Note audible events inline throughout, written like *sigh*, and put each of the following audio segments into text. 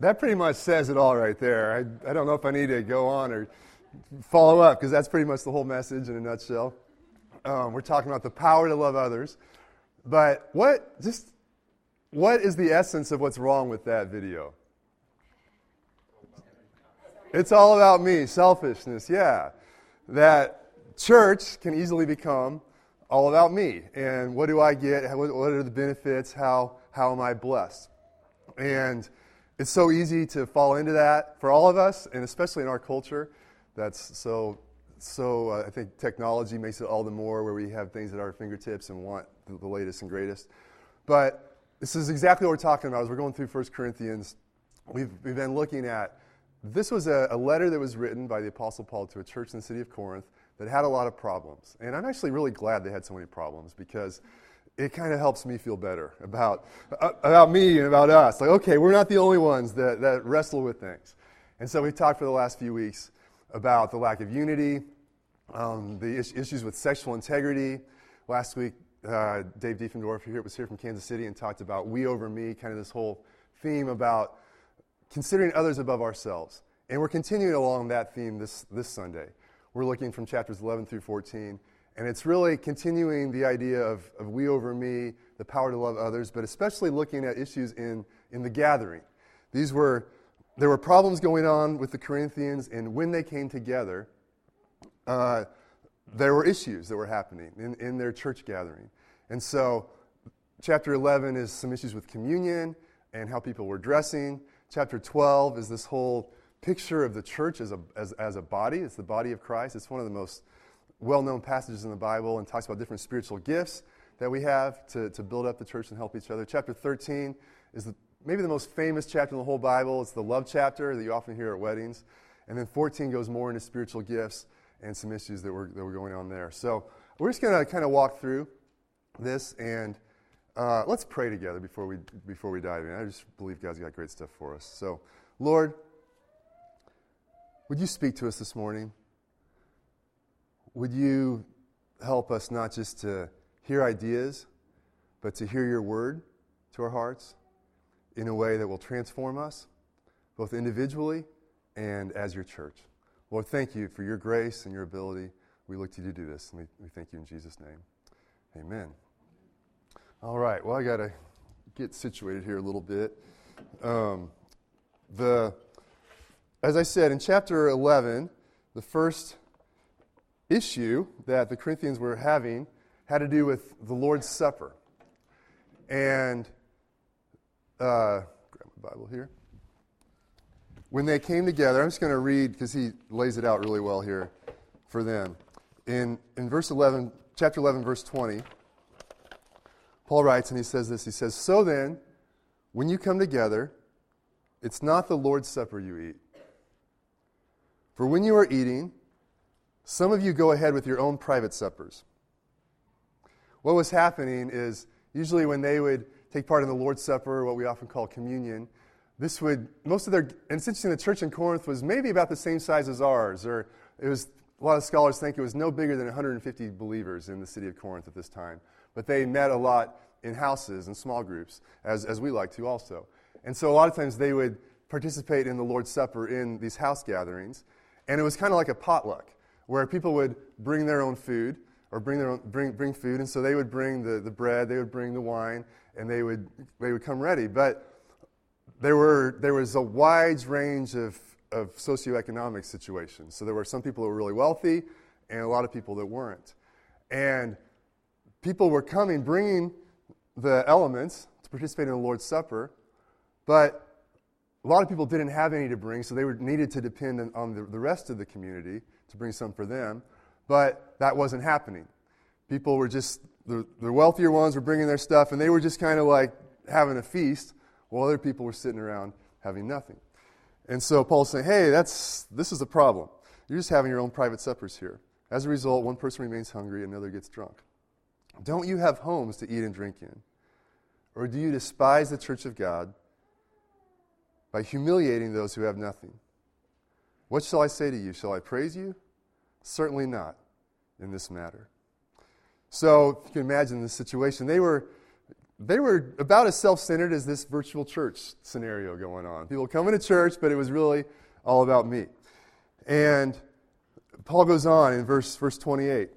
that pretty much says it all right there. I, I don't know if I need to go on or follow up because that's pretty much the whole message in a nutshell. Um, we're talking about the power to love others. But what, just, what is the essence of what's wrong with that video? It's all about me, selfishness, yeah. That church can easily become all about me. And what do I get? What are the benefits? How, how am I blessed? And it's so easy to fall into that for all of us, and especially in our culture. That's so, so uh, I think technology makes it all the more where we have things at our fingertips and want the, the latest and greatest. But this is exactly what we're talking about as we're going through 1 Corinthians. We've, we've been looking at this was a, a letter that was written by the Apostle Paul to a church in the city of Corinth that had a lot of problems. And I'm actually really glad they had so many problems because it kind of helps me feel better about, about me and about us. Like, okay, we're not the only ones that, that wrestle with things. And so we've talked for the last few weeks about the lack of unity, um, the is- issues with sexual integrity. Last week, uh, Dave Diefendorf here, was here from Kansas City and talked about we over me, kind of this whole theme about considering others above ourselves. And we're continuing along that theme this, this Sunday. We're looking from chapters 11 through 14. And it's really continuing the idea of, of we over me, the power to love others, but especially looking at issues in, in the gathering. These were, there were problems going on with the Corinthians, and when they came together, uh, there were issues that were happening in, in their church gathering. And so, chapter 11 is some issues with communion and how people were dressing. Chapter 12 is this whole picture of the church as a, as, as a body. It's the body of Christ. It's one of the most well known passages in the Bible and talks about different spiritual gifts that we have to, to build up the church and help each other. Chapter 13 is the, maybe the most famous chapter in the whole Bible. It's the love chapter that you often hear at weddings. And then 14 goes more into spiritual gifts and some issues that were, that were going on there. So we're just going to kind of walk through this and uh, let's pray together before we, before we dive in. I just believe God's got great stuff for us. So, Lord, would you speak to us this morning? Would you help us not just to hear ideas, but to hear your word to our hearts in a way that will transform us, both individually and as your church? Lord, thank you for your grace and your ability. We look to you to do this, and we, we thank you in Jesus' name. Amen. All right, well, I got to get situated here a little bit. Um, the, as I said, in chapter 11, the first issue that the Corinthians were having had to do with the Lord's Supper. And, uh, grab my Bible here. When they came together, I'm just going to read because he lays it out really well here for them. In, in verse 11, chapter 11, verse 20, Paul writes and he says this He says, So then, when you come together, it's not the Lord's Supper you eat. For when you are eating, some of you go ahead with your own private suppers. What was happening is usually when they would take part in the Lord's Supper, what we often call communion, this would, most of their, and it's interesting, the church in Corinth was maybe about the same size as ours, or it was, a lot of scholars think it was no bigger than 150 believers in the city of Corinth at this time. But they met a lot in houses and small groups, as, as we like to also. And so a lot of times they would participate in the Lord's Supper in these house gatherings. And it was kind of like a potluck, where people would bring their own food or bring, their own, bring, bring food. And so they would bring the, the bread, they would bring the wine, and they would, they would come ready. But there, were, there was a wide range of, of socioeconomic situations. So there were some people that were really wealthy and a lot of people that weren't. And people were coming, bringing the elements to participate in the Lord's Supper, but a lot of people didn't have any to bring, so they were needed to depend on the, the rest of the community to bring some for them. But that wasn't happening. People were just, the, the wealthier ones were bringing their stuff, and they were just kind of like having a feast, while other people were sitting around having nothing. And so Paul's saying, hey, that's, this is a problem. You're just having your own private suppers here. As a result, one person remains hungry, another gets drunk. Don't you have homes to eat and drink in? Or do you despise the church of God by humiliating those who have nothing? What shall I say to you? Shall I praise you? Certainly not in this matter. So, you can imagine the situation, they were they were about as self centered as this virtual church scenario going on. People coming to church, but it was really all about me. And Paul goes on in verse, verse 28,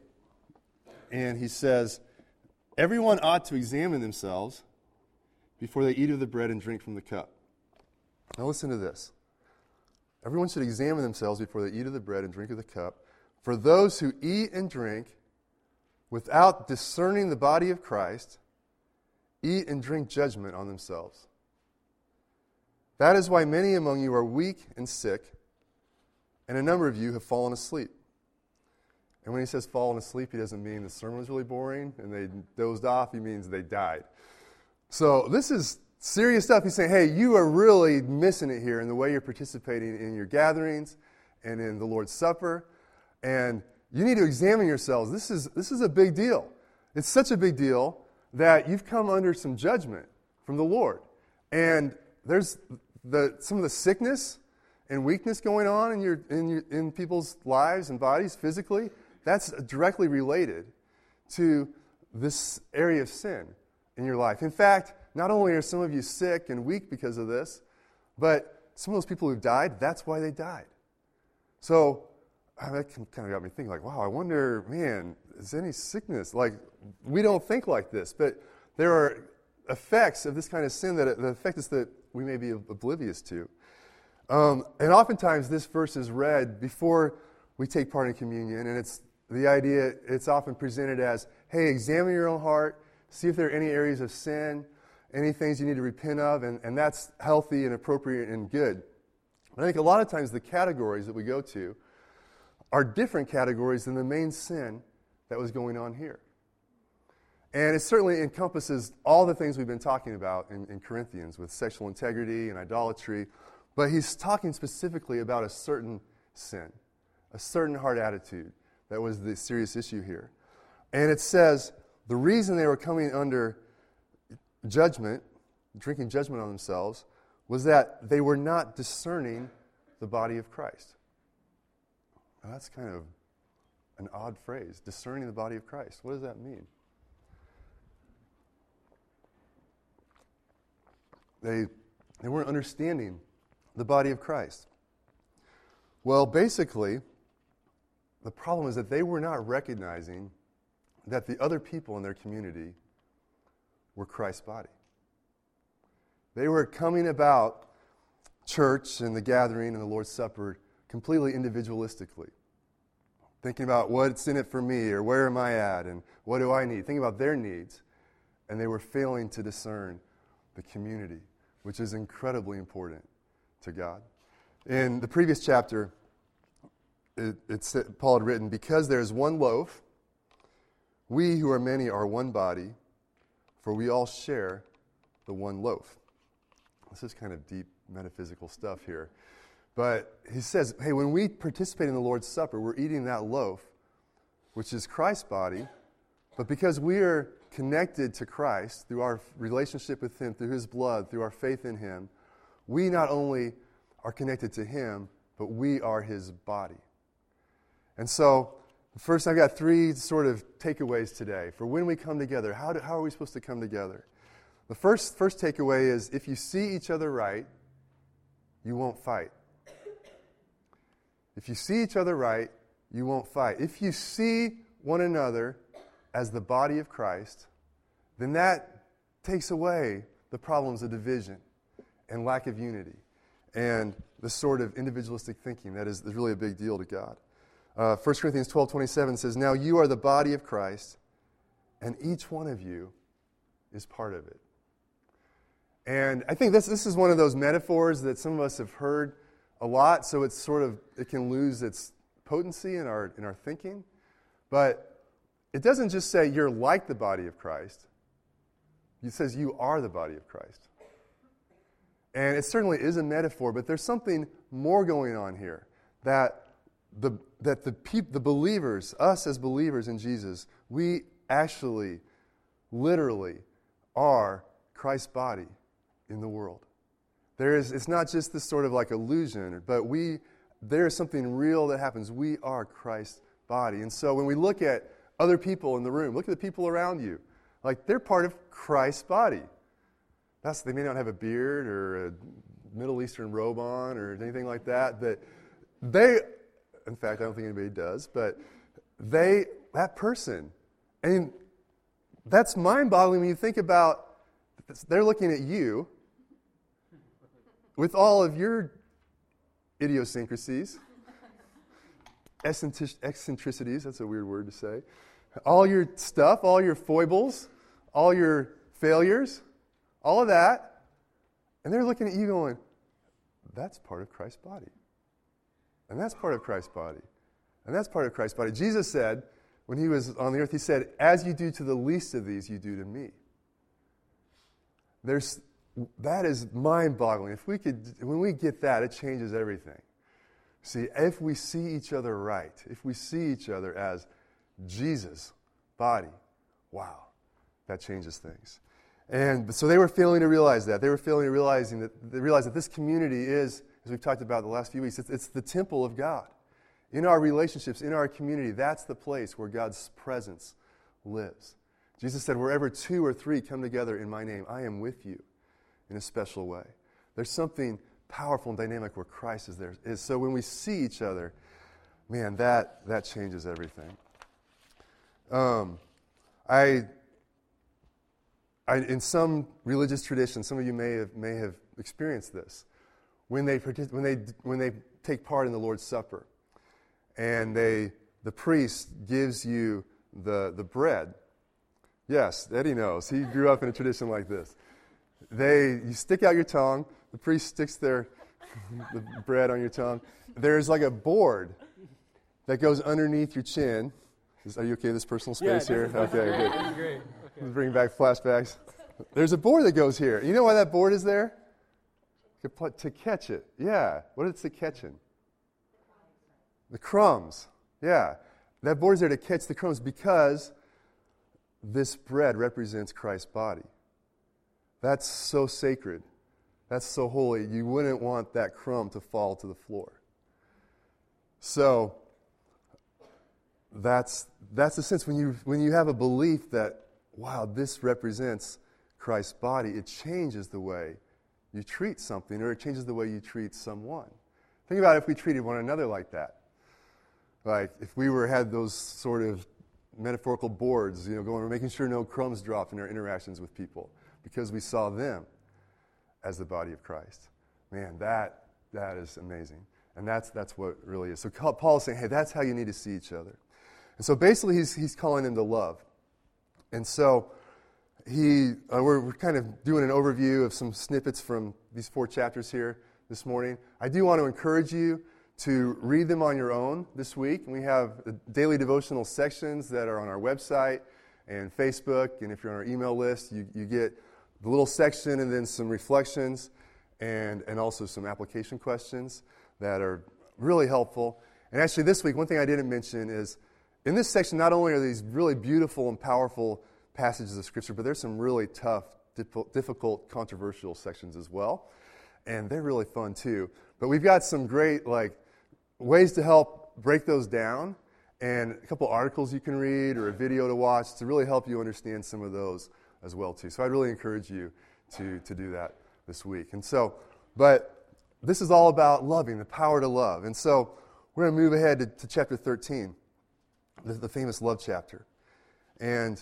and he says, Everyone ought to examine themselves before they eat of the bread and drink from the cup. Now, listen to this. Everyone should examine themselves before they eat of the bread and drink of the cup. For those who eat and drink without discerning the body of Christ eat and drink judgment on themselves. That is why many among you are weak and sick, and a number of you have fallen asleep. And when he says fallen asleep, he doesn't mean the sermon was really boring and they dozed off. He means they died. So this is serious stuff. He's saying, hey, you are really missing it here in the way you're participating in your gatherings and in the Lord's Supper. And you need to examine yourselves. This is, this is a big deal. It's such a big deal that you've come under some judgment from the Lord. And there's the, some of the sickness and weakness going on in, your, in, your, in people's lives and bodies physically. That's directly related to this area of sin in your life. In fact, not only are some of you sick and weak because of this, but some of those people who died, that's why they died. So that kind of got me thinking, like, wow, I wonder, man, is any sickness? Like, we don't think like this, but there are effects of this kind of sin that, that affect us that we may be oblivious to. Um, and oftentimes, this verse is read before we take part in communion, and it's the idea, it's often presented as, hey, examine your own heart, see if there are any areas of sin, any things you need to repent of, and, and that's healthy and appropriate and good. But I think a lot of times the categories that we go to are different categories than the main sin that was going on here. And it certainly encompasses all the things we've been talking about in, in, Corinthians with sexual integrity and idolatry. But he's talking specifically about a certain sin, a certain heart attitude that was the serious issue here. And it says the reason they were coming under judgment, drinking judgment on themselves, was that they were not discerning the body of Christ. Now, that's kind of an odd phrase discerning the body of Christ. What does that mean? They, they weren't understanding the body of Christ. Well, basically, the problem is that they were not recognizing that the other people in their community were Christ's body. They were coming about church and the gathering and the Lord's Supper completely individualistically. Thinking about what's in it for me or where am I at and what do I need. Thinking about their needs. And they were failing to discern the community, which is incredibly important to God. In the previous chapter, it, it, Paul had written, Because there is one loaf, we who are many are one body, for we all share the one loaf. This is kind of deep metaphysical stuff here. But he says, hey, when we participate in the Lord's Supper, we're eating that loaf, which is Christ's body. But because we are connected to Christ through our relationship with Him, through His blood, through our faith in Him, we not only are connected to Him, but we are His body. And so, first, I've got three sort of takeaways today for when we come together. How, do, how are we supposed to come together? The first, first takeaway is if you see each other right, you won't fight. If you see each other right, you won't fight. If you see one another as the body of Christ, then that takes away the problems of division and lack of unity and the sort of individualistic thinking that is, really a big deal to God. Uh, 1 Corinthians 12 27 says, Now you are the body of Christ, and each one of you is part of it. And I think this, this is one of those metaphors that some of us have heard a lot, so it's sort of, it can lose its potency in our, in our thinking. But it doesn't just say you're like the body of Christ, it says you are the body of Christ. And it certainly is a metaphor, but there's something more going on here that the, that the, peop, the believers, us as believers in Jesus, we actually, literally, are Christ's body in the world. There is, it's not just this sort of like illusion, but we, there is something real that happens. We are Christ's body. And so when we look at other people in the room, look at the people around you. Like they're part of Christ's body. That's, they may not have a beard or a Middle Eastern robe on or anything like that, but they, in fact, I don't think anybody does, but they, that person, and that's mind boggling when you think about they're looking at you with all of your idiosyncrasies, eccentricities, that's a weird word to say, all your stuff, all your foibles, all your failures, all of that. And they're looking at you going, that's part of Christ's body. And that's part of Christ's body. And that's part of Christ's body. Jesus said, when he was on the earth, he said, As you do to the least of these, you do to me. There's, that is mind boggling. If we could, when we get that, it changes everything. See, if we see each other right, if we see each other as Jesus' body, wow, that changes things. And so they were failing to realize that. They were failing to realizing that they realized that this community is, as we've talked about the last few weeks, it's, it's the temple of God. In our relationships, in our community, that's the place where God's presence lives. Jesus said, Wherever two or three come together in my name, I am with you in a special way. There's something powerful and dynamic where Christ is there. Is so when we see each other, man, that, that changes everything. Um, I, I, in some religious traditions, some of you may have, may have experienced this. When they, when, they, when they take part in the Lord's Supper, and they, the priest gives you the, the bread. Yes, Eddie knows. He grew up in a tradition like this. They, you stick out your tongue, the priest sticks their *laughs* the bread on your tongue. There's like a board that goes underneath your chin. Is, are you okay with this personal space yeah, here? Okay, good. Great. Okay. Bring back flashbacks. There's a board that goes here. You know why that board is there? To catch it. Yeah. What is it catching? The crumbs. Yeah. That board is there to catch the crumbs because this bread represents Christ's body. That's so sacred. That's so holy. You wouldn't want that crumb to fall to the floor. So that's that's the sense when you when you have a belief that wow, this represents Christ's body, it changes the way you treat something or it changes the way you treat someone. Think about if we treated one another like that. Like if we were had those sort of metaphorical boards, you know, going making sure no crumbs dropped in our interactions with people because we saw them as the body of Christ. Man, that that is amazing. And that's that's what really is. So Paul is saying, hey, that's how you need to see each other. And so basically he's he's calling them to love. And so he uh, we're, we're kind of doing an overview of some snippets from these four chapters here this morning. I do want to encourage you to read them on your own this week. We have daily devotional sections that are on our website and Facebook. And if you're on our email list, you, you get the little section and then some reflections and, and also some application questions that are really helpful. And actually, this week, one thing I didn't mention is in this section, not only are these really beautiful and powerful passages of Scripture, but there's some really tough, difficult, controversial sections as well. And they're really fun too. But we've got some great, like, ways to help break those down and a couple articles you can read or a video to watch to really help you understand some of those as well too. So I'd really encourage you to, to do that this week. And so, but this is all about loving, the power to love. And so we're going to move ahead to, to chapter 13, the, the famous love chapter. And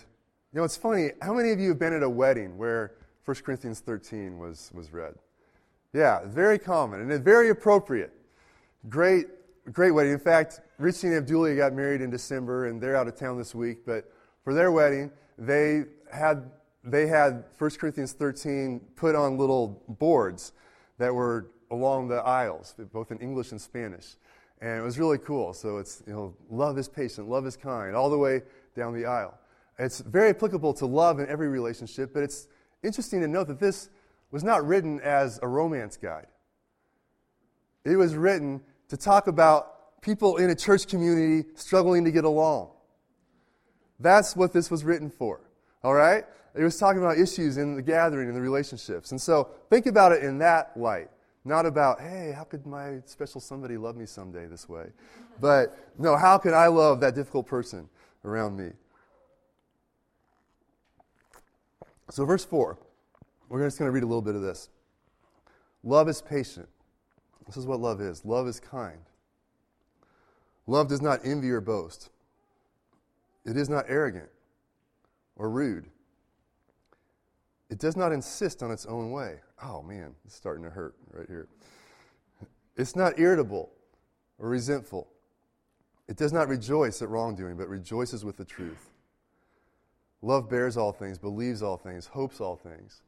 you know, it's funny, how many of you have been at a wedding where 1 Corinthians 13 was, was read? Yeah, very common and very appropriate. Great great wedding. In fact, Richie and Abdulia got married in December, and they're out of town this week. But for their wedding, they had they had 1 Corinthians 13 put on little boards that were along the aisles, both in English and Spanish. And it was really cool. So it's, you know, love is patient, love is kind, all the way down the aisle. It's very applicable to love in every relationship, but it's interesting to note that this was not written as a romance guide. It was written to talk about people in a church community struggling to get along. That's what this was written for. All right? It was talking about issues in the gathering and the relationships. And so think about it in that light. Not about, hey, how could my special somebody love me someday this way? But no, how can I love that difficult person around me? So, verse 4, we're just going to read a little bit of this. Love is patient. This is what love is love is kind. Love does not envy or boast. It is not arrogant or rude. It does not insist on its own way. Oh man, it's starting to hurt right here. It's not irritable or resentful. It does not rejoice at wrongdoing, but rejoices with the truth. Love bears all things, believes all things, hopes all things,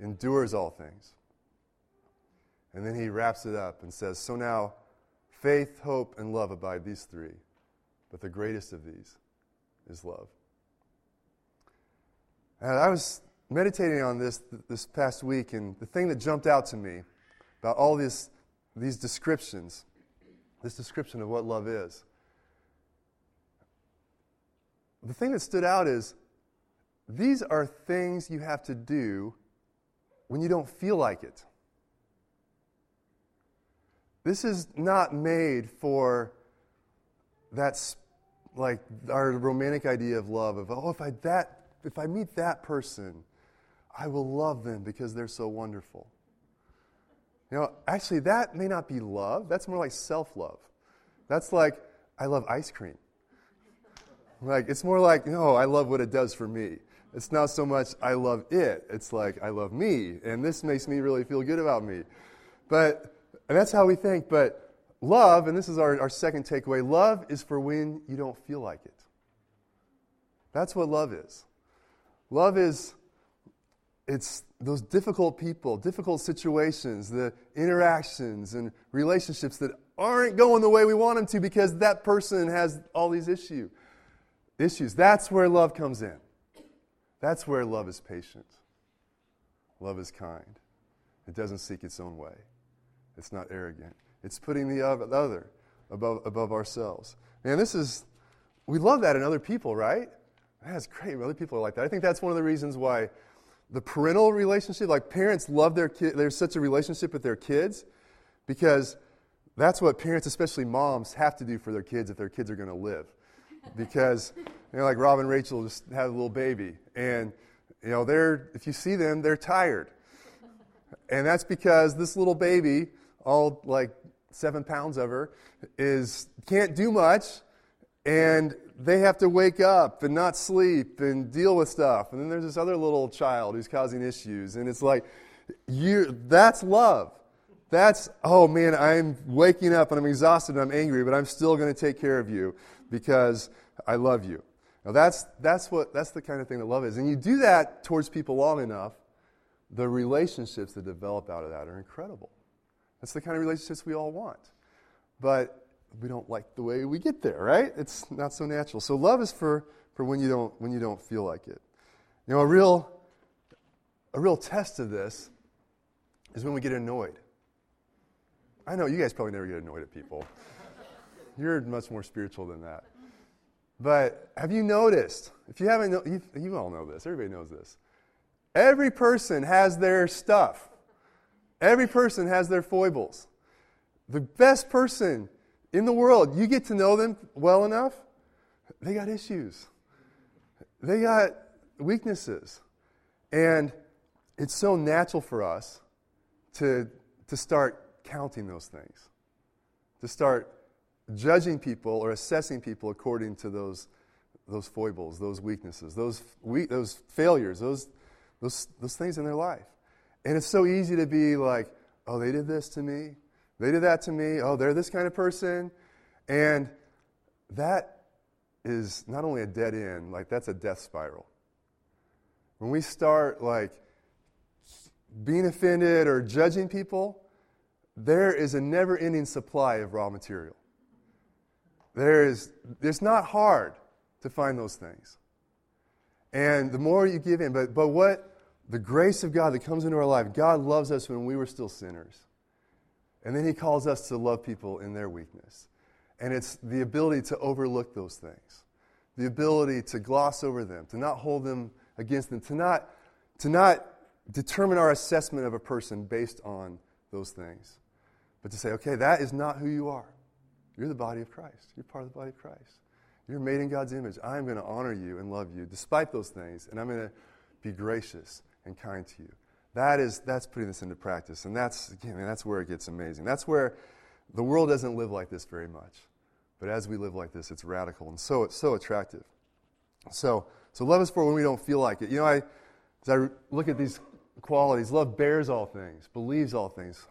endures all things. And then he wraps it up and says, So now, faith, hope, and love abide these three, but the greatest of these is love. And I was meditating on this this past week, and the thing that jumped out to me about all these, these descriptions, this description of what love is, the thing that stood out is these are things you have to do when you don't feel like it. This is not made for that, like our romantic idea of love of oh if I that if I meet that person, I will love them because they're so wonderful. You know, actually that may not be love. That's more like self-love. That's like I love ice cream. Like it's more like no, I love what it does for me. It's not so much I love it. It's like I love me, and this makes me really feel good about me. But and that's how we think. But love, and this is our, our second takeaway love is for when you don't feel like it. That's what love is. Love is it's those difficult people, difficult situations, the interactions and relationships that aren't going the way we want them to because that person has all these issues. Issues. That's where love comes in. That's where love is patient. Love is kind. It doesn't seek its own way. It's not arrogant. It's putting the other above, above ourselves. Man, this is, we love that in other people, right? That's great. Other people are like that. I think that's one of the reasons why the parental relationship, like parents love their kids, there's such a relationship with their kids because that's what parents, especially moms, have to do for their kids if their kids are going to live. Because, you know, like Rob and Rachel just had a little baby, and, you know, they're, if you see them, they're tired. And that's because this little baby, all like seven pounds of her, is, can't do much, and they have to wake up and not sleep and deal with stuff. And then there's this other little child who's causing issues. And it's like, you, that's love. That's, oh man, I'm waking up and I'm exhausted and I'm angry, but I'm still going to take care of you because I love you. Now that's, that's, what, that's the kind of thing that love is. And you do that towards people long enough, the relationships that develop out of that are incredible. That's the kind of relationships we all want. But we don't like the way we get there, right? It's not so natural. So love is for, for when you don't when you don't feel like it. You know, a real a real test of this is when we get annoyed. I know you guys probably never get annoyed at people. *laughs* You're much more spiritual than that. But have you noticed? If you haven't, you, you all know this. Everybody knows this. Every person has their stuff. Every person has their foibles. The best person in the world, you get to know them well enough, they got issues. They got weaknesses. And it's so natural for us to, to start counting those things, to start judging people or assessing people according to those, those foibles, those weaknesses, those, we, those failures, those, those, those things in their life. And it's so easy to be like, oh, they did this to me. They did that to me. Oh, they're this kind of person. And that is not only a dead end, like that's a death spiral. When we start like being offended or judging people, there is a never ending supply of raw material. There is, it's not hard to find those things. And the more you give in, but, but what the grace of God that comes into our life, God loves us when we were still sinners. And then he calls us to love people in their weakness. And it's the ability to overlook those things, the ability to gloss over them, to not hold them against them, to not, to not determine our assessment of a person based on those things, but to say, okay, that is not who you are. You're the body of Christ. You're part of the body of Christ. You're made in God's image. I'm going to honor you and love you despite those things, and I'm going to be gracious and kind to you. That is, that's putting this into practice. And that's, again, that's where it gets amazing. That's where the world doesn't live like this very much. But as we live like this, it's radical and so, it's so attractive. So, so love is for when we don't feel like it. You know, I, as I look at these qualities, love bears all things, believes all things.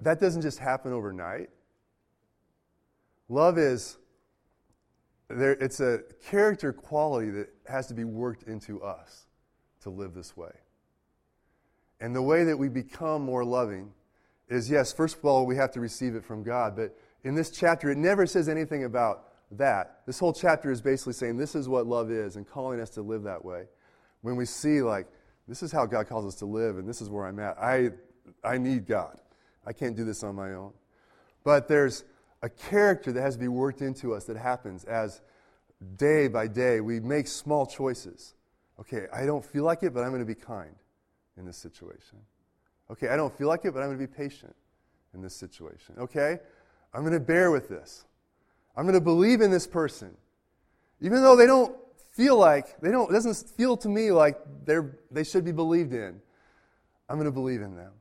That doesn't just happen overnight. Love is there, it's a character quality that has to be worked into us to live this way. And the way that we become more loving is yes, first of all, we have to receive it from God. But in this chapter, it never says anything about that. This whole chapter is basically saying this is what love is and calling us to live that way. When we see, like, this is how God calls us to live, and this is where I'm at. I, I need God. I can't do this on my own. But there's a character that has to be worked into us that happens as day by day we make small choices. Okay, I don't feel like it, but I'm going to be kind in this situation. Okay, I don't feel like it, but I'm going to be patient in this situation. Okay, I'm going to bear with this. I'm going to believe in this person. Even though they don't feel like, they don't, it doesn't feel to me like they're, they should be believed in, I'm going to believe in them.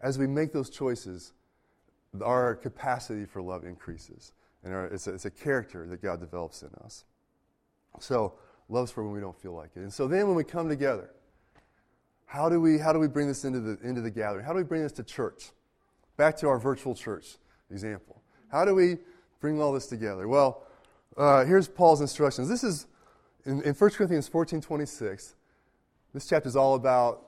As we make those choices, our capacity for love increases. And our, it's, a, it's a character that God develops in us. So, love's for when we don't feel like it. And so then when we come together, how do we, how do we bring this into the, into the gathering? How do we bring this to church? Back to our virtual church example. How do we bring all this together? Well, uh, here's Paul's instructions. This is in, in 1 Corinthians 14 26. This chapter is all about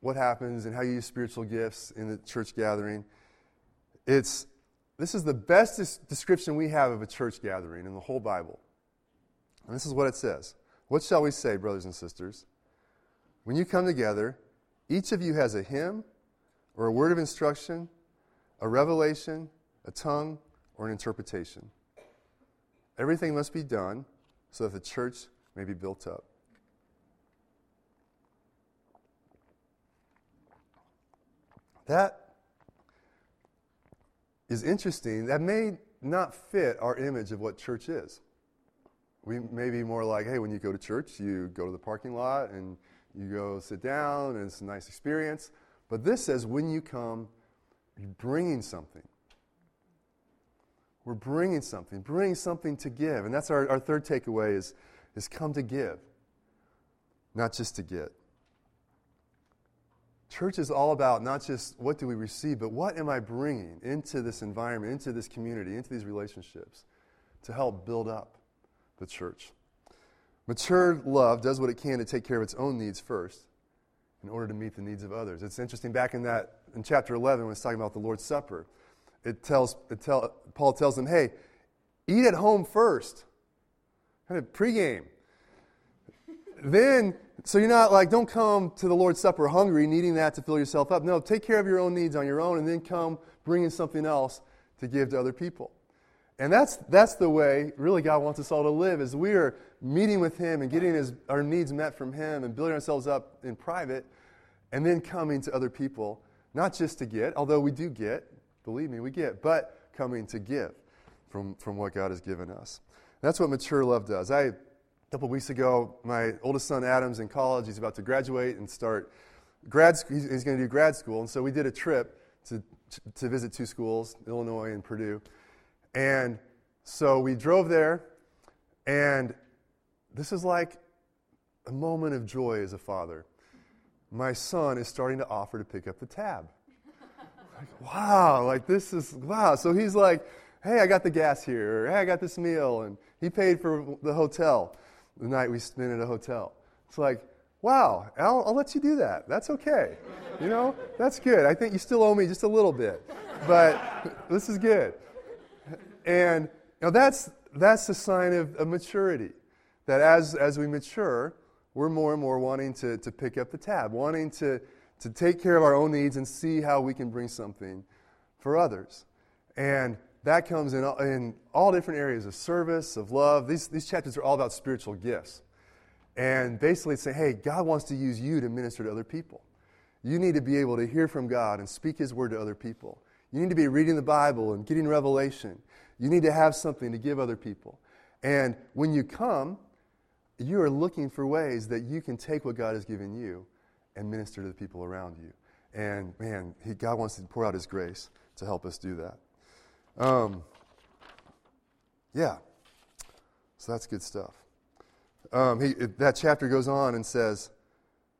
what happens and how you use spiritual gifts in the church gathering. It's, this is the best description we have of a church gathering in the whole Bible. And this is what it says What shall we say, brothers and sisters? When you come together, each of you has a hymn or a word of instruction, a revelation, a tongue, or an interpretation. Everything must be done so that the church may be built up. That is interesting. That may not fit our image of what church is. We may be more like, hey, when you go to church, you go to the parking lot and you go sit down, and it's a nice experience. But this says, when you come, you're bringing something. We're bringing something, bringing something to give. And that's our, our third takeaway is, is come to give, not just to get. Church is all about not just what do we receive, but what am I bringing into this environment, into this community, into these relationships to help build up the church. Mature love does what it can to take care of its own needs first in order to meet the needs of others. It's interesting, back in that, in chapter 11, when it's talking about the Lord's Supper, it tells, it tell, Paul tells them, hey, eat at home first, kind of pregame. then, so you're not like, don't come to the Lord's Supper hungry, needing that to fill yourself up. No, take care of your own needs on your own, and then come bringing something else to give to other people. And that's, that's the way, really, God wants us all to live, is we are meeting with Him and getting his, our needs met from Him and building ourselves up in private, and then coming to other people, not just to get, although we do get, believe me, we get, but coming to give from, from what God has given us. That's what mature love does. I, a couple weeks ago, my oldest son Adam's in college. He's about to graduate and start grad. He's, he's going to do grad school, and so we did a trip to to visit two schools, Illinois and Purdue. And so we drove there, and this is like a moment of joy as a father. My son is starting to offer to pick up the tab. Like, wow, like this is, wow. So he's like, hey, I got the gas here, or hey, I got this meal. And he paid for the hotel the night we spent at a hotel. It's like, wow, I'll, I'll let you do that. That's okay. You know, that's good. I think you still owe me just a little bit, but this is good. And you know, that's, that's a sign of, of maturity. That as, as we mature, we're more and more wanting to, to pick up the tab, wanting to, to take care of our own needs and see how we can bring something for others. And that comes in, in all different areas of service, of love. These, these chapters are all about spiritual gifts. And basically say, hey, God wants to use you to minister to other people. You need to be able to hear from God and speak His word to other people. You need to be reading the Bible and getting revelation. You need to have something to give other people. And when you come, you are looking for ways that you can take what God has given you and minister to the people around you. And man, he, God wants to pour out His grace to help us do that. Um, yeah, so that's good stuff. Um, he, that chapter goes on and says,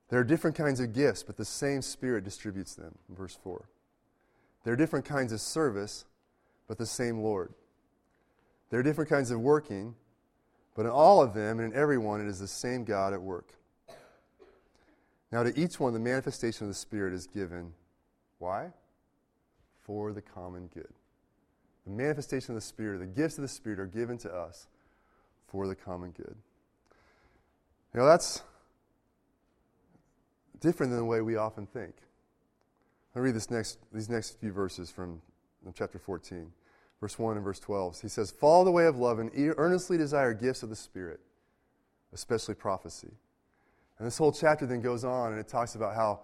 There are different kinds of gifts, but the same Spirit distributes them, verse 4. There are different kinds of service, but the same Lord. There are different kinds of working, but in all of them and in everyone, it is the same God at work. Now, to each one, the manifestation of the Spirit is given. Why? For the common good. The manifestation of the Spirit, the gifts of the Spirit are given to us for the common good. You know, that's different than the way we often think. I'll read this next, these next few verses from chapter 14 verse 1 and verse 12. He says, Follow the way of love and earnestly desire gifts of the Spirit, especially prophecy. And this whole chapter then goes on and it talks about how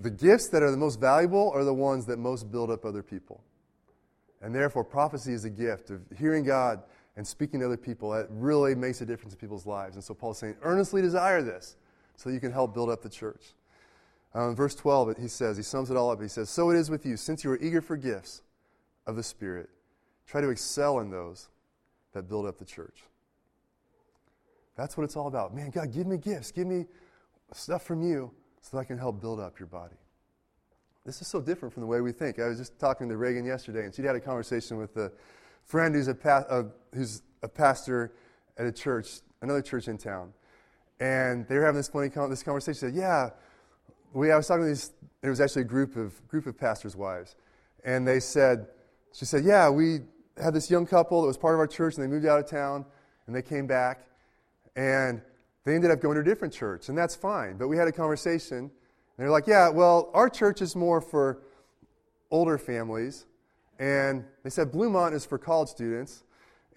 the gifts that are the most valuable are the ones that most build up other people. And therefore, prophecy is a gift of hearing God and speaking to other people that really makes a difference in people's lives. And so Paul's saying, earnestly desire this so you can help build up the church. Um, verse 12, he says, he sums it all up. He says, So it is with you, since you are eager for gifts of the Spirit. Try to excel in those that build up the church. That's what it's all about. Man, God, give me gifts. Give me stuff from you so that I can help build up your body. This is so different from the way we think. I was just talking to Reagan yesterday, and she'd had a conversation with a friend who's a, pa- who's a pastor at a church, another church in town. And they were having this funny con- this conversation. She said, Yeah, we, I was talking to these, there was actually a group of, group of pastors' wives. And they said, She said, Yeah, we had this young couple that was part of our church, and they moved out of town, and they came back, and they ended up going to a different church, and that's fine. But we had a conversation, and they're like, "Yeah, well, our church is more for older families," and they said Bluemont is for college students,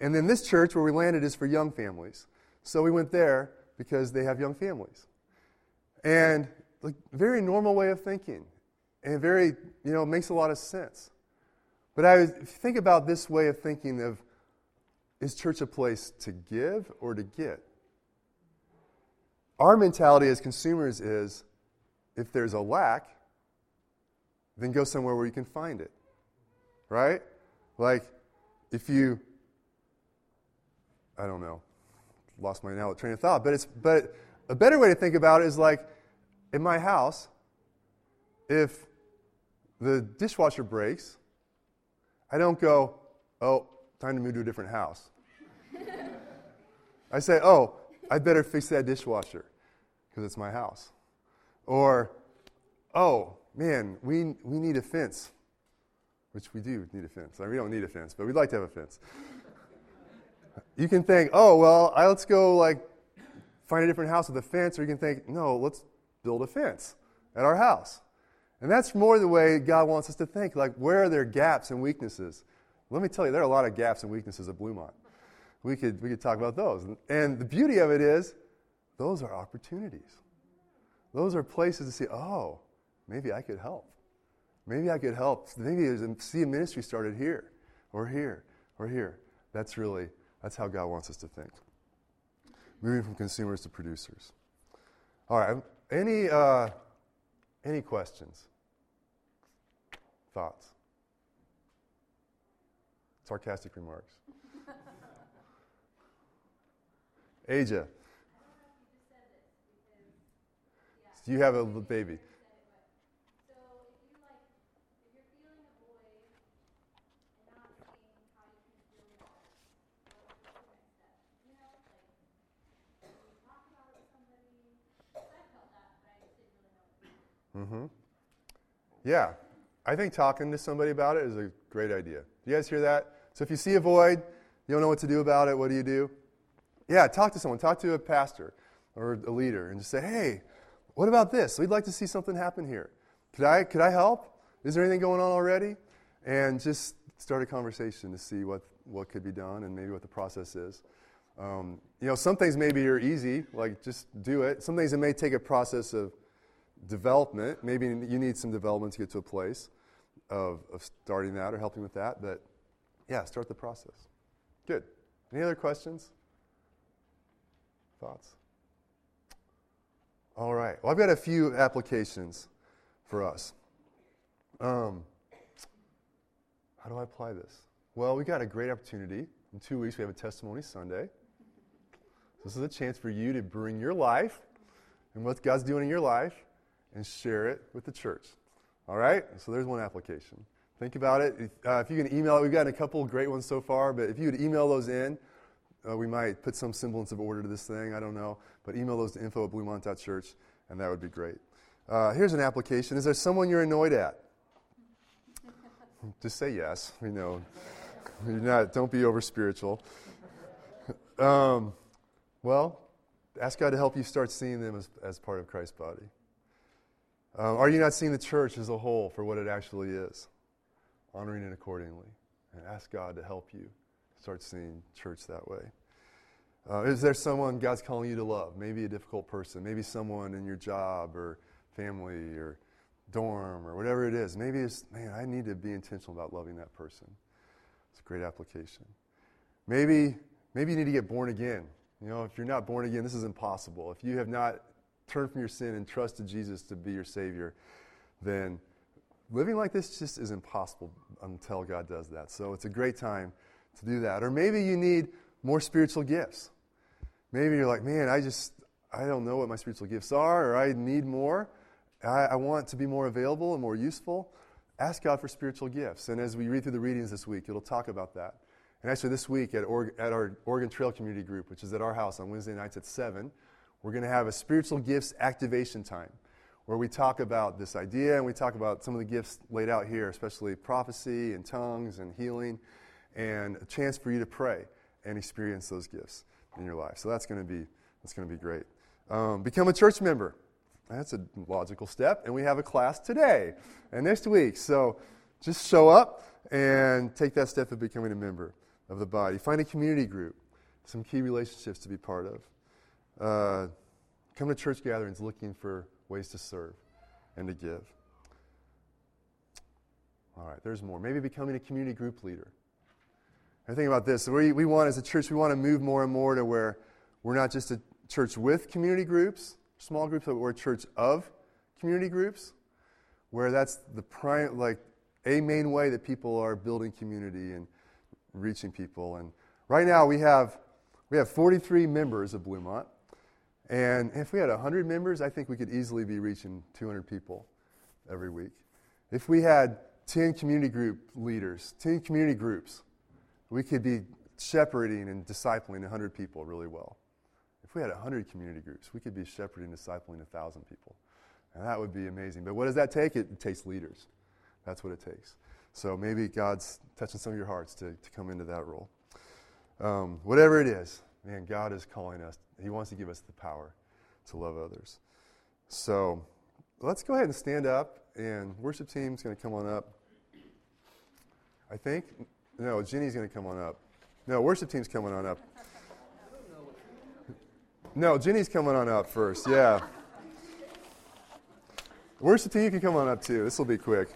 and then this church where we landed is for young families. So we went there because they have young families, and like very normal way of thinking, and very you know makes a lot of sense. But I think about this way of thinking of is church a place to give or to get? Our mentality as consumers is if there's a lack, then go somewhere where you can find it. Right? Like if you I don't know. Lost my now train of thought, but it's but a better way to think about it is like in my house, if the dishwasher breaks, I don't go, oh, time to move to a different house. I say, oh, I better fix that dishwasher because it's my house. Or, oh, man, we, we need a fence, which we do need a fence. I mean, we don't need a fence, but we'd like to have a fence. you can think, oh, well, I, let's go like find a different house with a fence, or you can think, no, let's build a fence at our house. And that's more the way God wants us to think. Like, where are there gaps and weaknesses? Let me tell you, there are a lot of gaps and weaknesses at Bluemont. We could, we could talk about those. And the beauty of it is, those are opportunities. Those are places to see, oh, maybe I could help. Maybe I could help. Maybe see a ministry started here, or here, or here. That's really, that's how God wants us to think. Moving from consumers to producers. All right, any, uh, any questions? Thoughts? Sarcastic remarks. *laughs* Aja. Do you have a baby? Mm-hmm. Yeah. I think talking to somebody about it is a great idea. You guys hear that? So if you see a void, you don't know what to do about it, what do you do? Yeah, talk to someone. Talk to a pastor or a leader and just say, hey, what about this? We'd like to see something happen here. Could I, could I help? Is there anything going on already? And just start a conversation to see what, what could be done and maybe what the process is. Um, you know, some things maybe are easy, like just do it. Some things it may take a process of development. Maybe you need some development to get to a place of, of starting that or helping with that. But yeah, start the process. Good. Any other questions? Thoughts? All right. Well, I've got a few applications for us. Um, how do I apply this? Well, we got a great opportunity. In two weeks, we have a testimony Sunday. This is a chance for you to bring your life and what God's doing in your life and share it with the church. All right? So there's one application. Think about it. If, uh, if you can email we've gotten a couple great ones so far, but if you would email those in, uh, we might put some semblance of order to this thing. I don't know. But email those to info at bluemont.church, and that would be great. Uh, here's an application. Is there someone you're annoyed at? Just say yes. We know. You're not, don't be over spiritual. Um, well, ask God to help you start seeing them as, as part of Christ's body. Um, are you not seeing the church as a whole for what it actually is? Honoring it accordingly. And ask God to help you start seeing church that way. Uh, is there someone God's calling you to love? Maybe a difficult person, maybe someone in your job or family or dorm or whatever it is. Maybe it's, man, I need to be intentional about loving that person. It's a great application. Maybe, maybe you need to get born again. You know, if you're not born again, this is impossible. If you have not turned from your sin and trust trusted Jesus to be your Savior, then living like this just is impossible until God does that. So it's a great time to do that. Or maybe you need more spiritual gifts. Maybe you're like, man, I just, I don't know what my spiritual gifts are, or I need more. I, I want to be more available and more useful. Ask God for spiritual gifts. And as we read through the readings this week, it'll talk about that. And actually, this week at, at our Oregon Trail Community Group, which is at our house on Wednesday nights at 7, we're going to have a spiritual gifts activation time where we talk about this idea and we talk about some of the gifts laid out here, especially prophecy and tongues and healing, and a chance for you to pray and experience those gifts in your life. So that's going to be that's going to be great. Um, become a church member. That's a logical step, and we have a class today and next week. So just show up and take that step of becoming a member of the body. Find a community group, some key relationships to be part of. Uh, come to church gatherings looking for ways to serve and to give. All right, there's more. Maybe becoming a community group leader. I think about this. We, we want, as a church, we want to move more and more to where we're not just a church with community groups, small groups, but we're a church of community groups, where that's the prime, like a main way that people are building community and reaching people. And right now we have we have 43 members of Bluemont, and if we had 100 members, I think we could easily be reaching 200 people every week. If we had 10 community group leaders, 10 community groups, we could be shepherding and discipling 100 people really well. If we had 100 community groups, we could be shepherding and discipling 1,000 people. And that would be amazing. But what does that take? It, takes leaders. That's what it takes. So maybe God's touching some of your hearts to, to come into that role. Um, whatever it is, man, God is calling us. He wants to give us the power to love others. So let's go ahead and stand up, and worship team's going to come on up. I think. No, Jenny's going to come on up. No, worship team's coming on up. No, Jenny's coming on up first. Yeah. Worship team, you can come on up too. This will be quick.